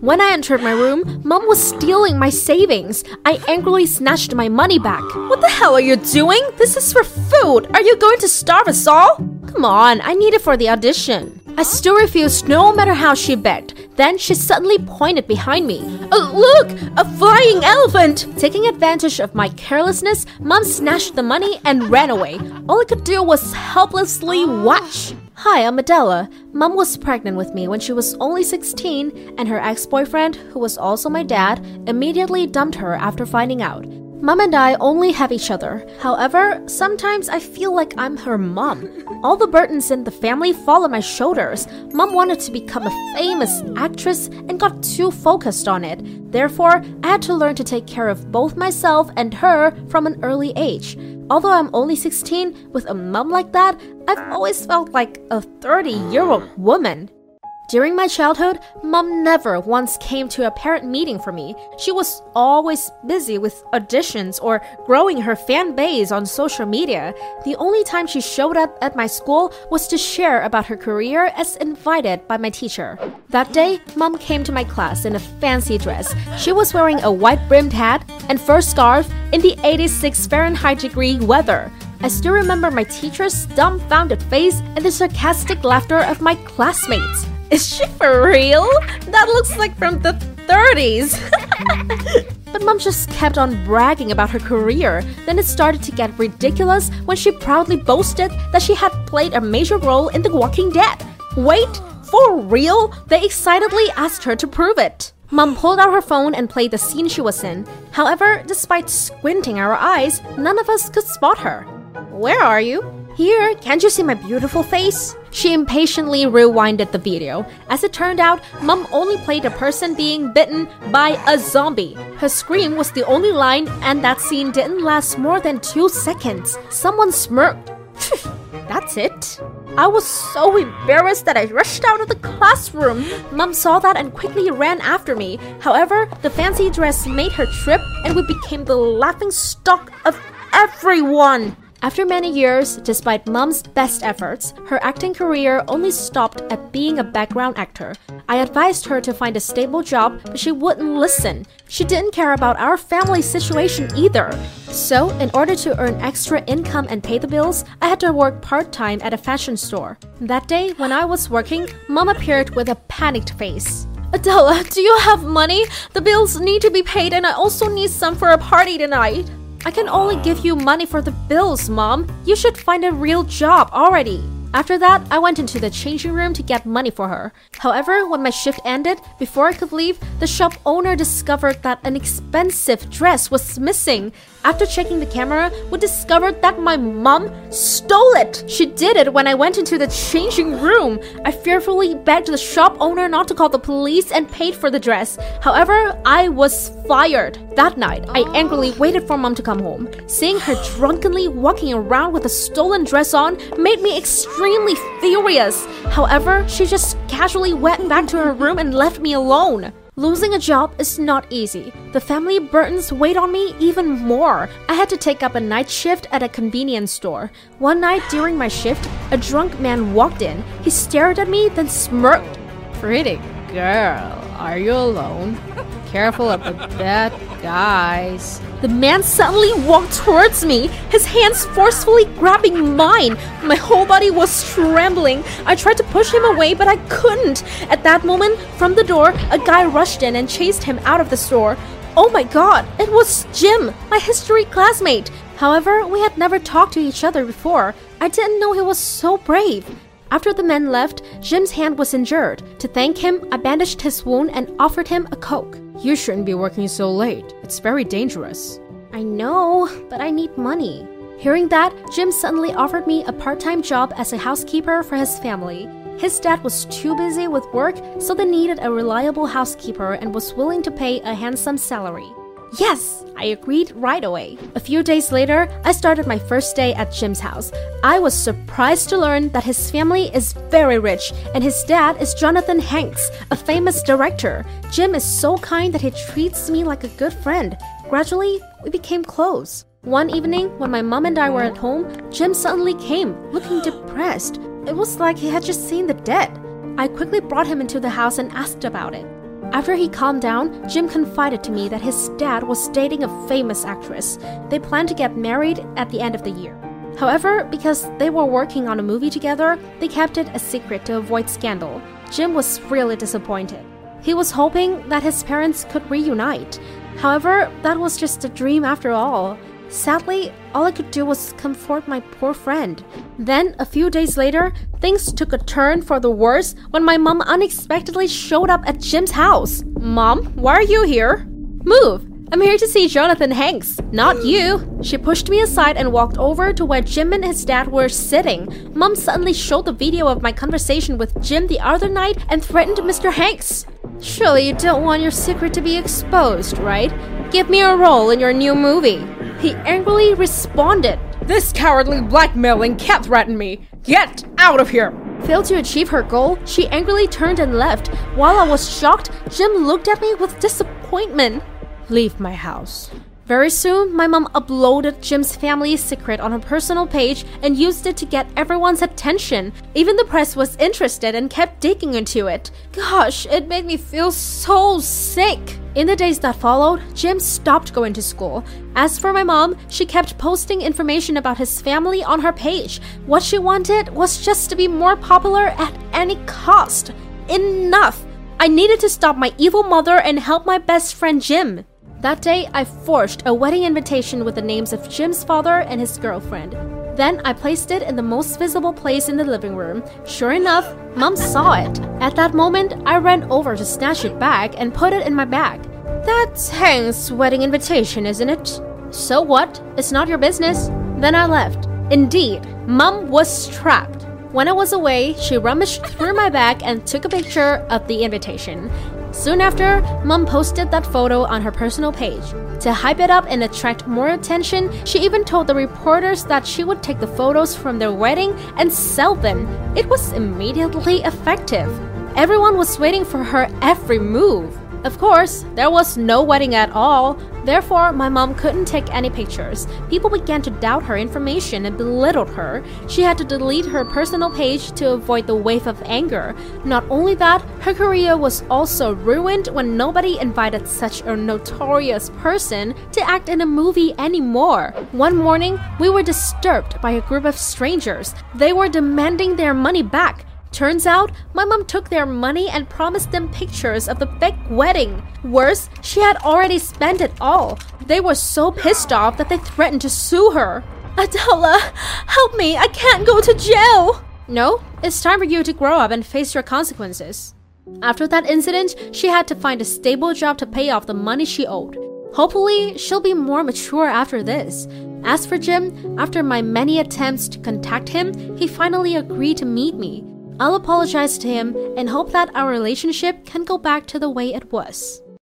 When I entered my room, Mom was stealing my savings. I angrily snatched my money back. What the hell are you doing? This is for food. Are you going to starve us all? Come on, I need it for the audition. I still refused no matter how she begged. Then she suddenly pointed behind me. Uh, look, a flying elephant! Taking advantage of my carelessness, Mom snatched the money and ran away. All I could do was helplessly watch. Hi, I'm Adela. Mom was pregnant with me when she was only 16, and her ex boyfriend, who was also my dad, immediately dumped her after finding out. Mom and I only have each other. However, sometimes I feel like I'm her mom. All the burdens in the family fall on my shoulders. Mom wanted to become a famous actress and got too focused on it. Therefore, I had to learn to take care of both myself and her from an early age. Although I'm only 16, with a mom like that, I've always felt like a 30 year old woman. During my childhood, mom never once came to a parent meeting for me. She was always busy with auditions or growing her fan base on social media. The only time she showed up at my school was to share about her career as invited by my teacher. That day, mom came to my class in a fancy dress. She was wearing a white brimmed hat and fur scarf in the 86 Fahrenheit degree weather. I still remember my teacher's dumbfounded face and the sarcastic laughter of my classmates. Is she for real? That looks like from the 30s. but mom just kept on bragging about her career. Then it started to get ridiculous when she proudly boasted that she had played a major role in The Walking Dead. Wait, for real? They excitedly asked her to prove it. Mom pulled out her phone and played the scene she was in. However, despite squinting our eyes, none of us could spot her. Where are you? Here, can't you see my beautiful face? She impatiently rewinded the video. As it turned out, Mom only played a person being bitten by a zombie. Her scream was the only line, and that scene didn't last more than two seconds. Someone smirked. That's it. I was so embarrassed that I rushed out of the classroom. Mom saw that and quickly ran after me. However, the fancy dress made her trip, and we became the laughing stock of everyone. After many years, despite mom's best efforts, her acting career only stopped at being a background actor. I advised her to find a stable job, but she wouldn't listen. She didn't care about our family situation either. So, in order to earn extra income and pay the bills, I had to work part time at a fashion store. That day, when I was working, mom appeared with a panicked face. Adela, do you have money? The bills need to be paid, and I also need some for a party tonight. I can only give you money for the bills, Mom. You should find a real job already. After that, I went into the changing room to get money for her. However, when my shift ended, before I could leave, the shop owner discovered that an expensive dress was missing. After checking the camera, we discovered that my mom stole it. She did it when I went into the changing room. I fearfully begged the shop owner not to call the police and paid for the dress. However, I was fired. That night, I oh. angrily waited for mom to come home. Seeing her drunkenly walking around with a stolen dress on made me extremely furious. However, she just casually went back to her room and left me alone. Losing a job is not easy. The family burdens weighed on me even more. I had to take up a night shift at a convenience store. One night during my shift, a drunk man walked in. He stared at me, then smirked. Pretty girl, are you alone? Careful of the bad guys. The man suddenly walked towards me, his hands forcefully grabbing mine. My whole body was trembling. I tried to push him away, but I couldn't. At that moment, from the door, a guy rushed in and chased him out of the store. Oh my god, it was Jim, my history classmate. However, we had never talked to each other before. I didn't know he was so brave. After the men left, Jim's hand was injured. To thank him, I bandaged his wound and offered him a Coke. You shouldn't be working so late. It's very dangerous. I know, but I need money. Hearing that, Jim suddenly offered me a part time job as a housekeeper for his family. His dad was too busy with work, so they needed a reliable housekeeper and was willing to pay a handsome salary. Yes, I agreed right away. A few days later, I started my first day at Jim's house. I was surprised to learn that his family is very rich and his dad is Jonathan Hanks, a famous director. Jim is so kind that he treats me like a good friend. Gradually, we became close. One evening, when my mom and I were at home, Jim suddenly came, looking depressed. It was like he had just seen the dead. I quickly brought him into the house and asked about it. After he calmed down, Jim confided to me that his dad was dating a famous actress. They planned to get married at the end of the year. However, because they were working on a movie together, they kept it a secret to avoid scandal. Jim was really disappointed. He was hoping that his parents could reunite. However, that was just a dream after all. Sadly, all I could do was comfort my poor friend. Then, a few days later, things took a turn for the worse when my mom unexpectedly showed up at Jim's house. Mom, why are you here? Move! I'm here to see Jonathan Hanks, not you. She pushed me aside and walked over to where Jim and his dad were sitting. Mom suddenly showed the video of my conversation with Jim the other night and threatened Mr. Hanks. Surely you don't want your secret to be exposed, right? Give me a role in your new movie. He angrily responded, This cowardly blackmailing can't threaten me. Get out of here! Failed to achieve her goal, she angrily turned and left. While I was shocked, Jim looked at me with disappointment. Leave my house. Very soon, my mom uploaded Jim's family secret on her personal page and used it to get everyone's attention. Even the press was interested and kept digging into it. Gosh, it made me feel so sick. In the days that followed, Jim stopped going to school. As for my mom, she kept posting information about his family on her page. What she wanted was just to be more popular at any cost. Enough! I needed to stop my evil mother and help my best friend Jim. That day, I forged a wedding invitation with the names of Jim's father and his girlfriend. Then I placed it in the most visible place in the living room. Sure enough, Mom saw it. At that moment, I ran over to snatch it back and put it in my bag. That's Hanks' wedding invitation, isn't it? So what? It's not your business. Then I left. Indeed, Mom was trapped. When I was away, she rummaged through my bag and took a picture of the invitation. Soon after, Mom posted that photo on her personal page. To hype it up and attract more attention, she even told the reporters that she would take the photos from their wedding and sell them. It was immediately effective. Everyone was waiting for her every move. Of course, there was no wedding at all, therefore, my mom couldn't take any pictures. People began to doubt her information and belittled her. She had to delete her personal page to avoid the wave of anger. Not only that, her career was also ruined when nobody invited such a notorious person to act in a movie anymore. One morning, we were disturbed by a group of strangers. They were demanding their money back. Turns out, my mom took their money and promised them pictures of the fake wedding. Worse, she had already spent it all. They were so pissed off that they threatened to sue her. Adela, help me! I can't go to jail! No, it's time for you to grow up and face your consequences. After that incident, she had to find a stable job to pay off the money she owed. Hopefully, she'll be more mature after this. As for Jim, after my many attempts to contact him, he finally agreed to meet me. I'll apologize to him and hope that our relationship can go back to the way it was.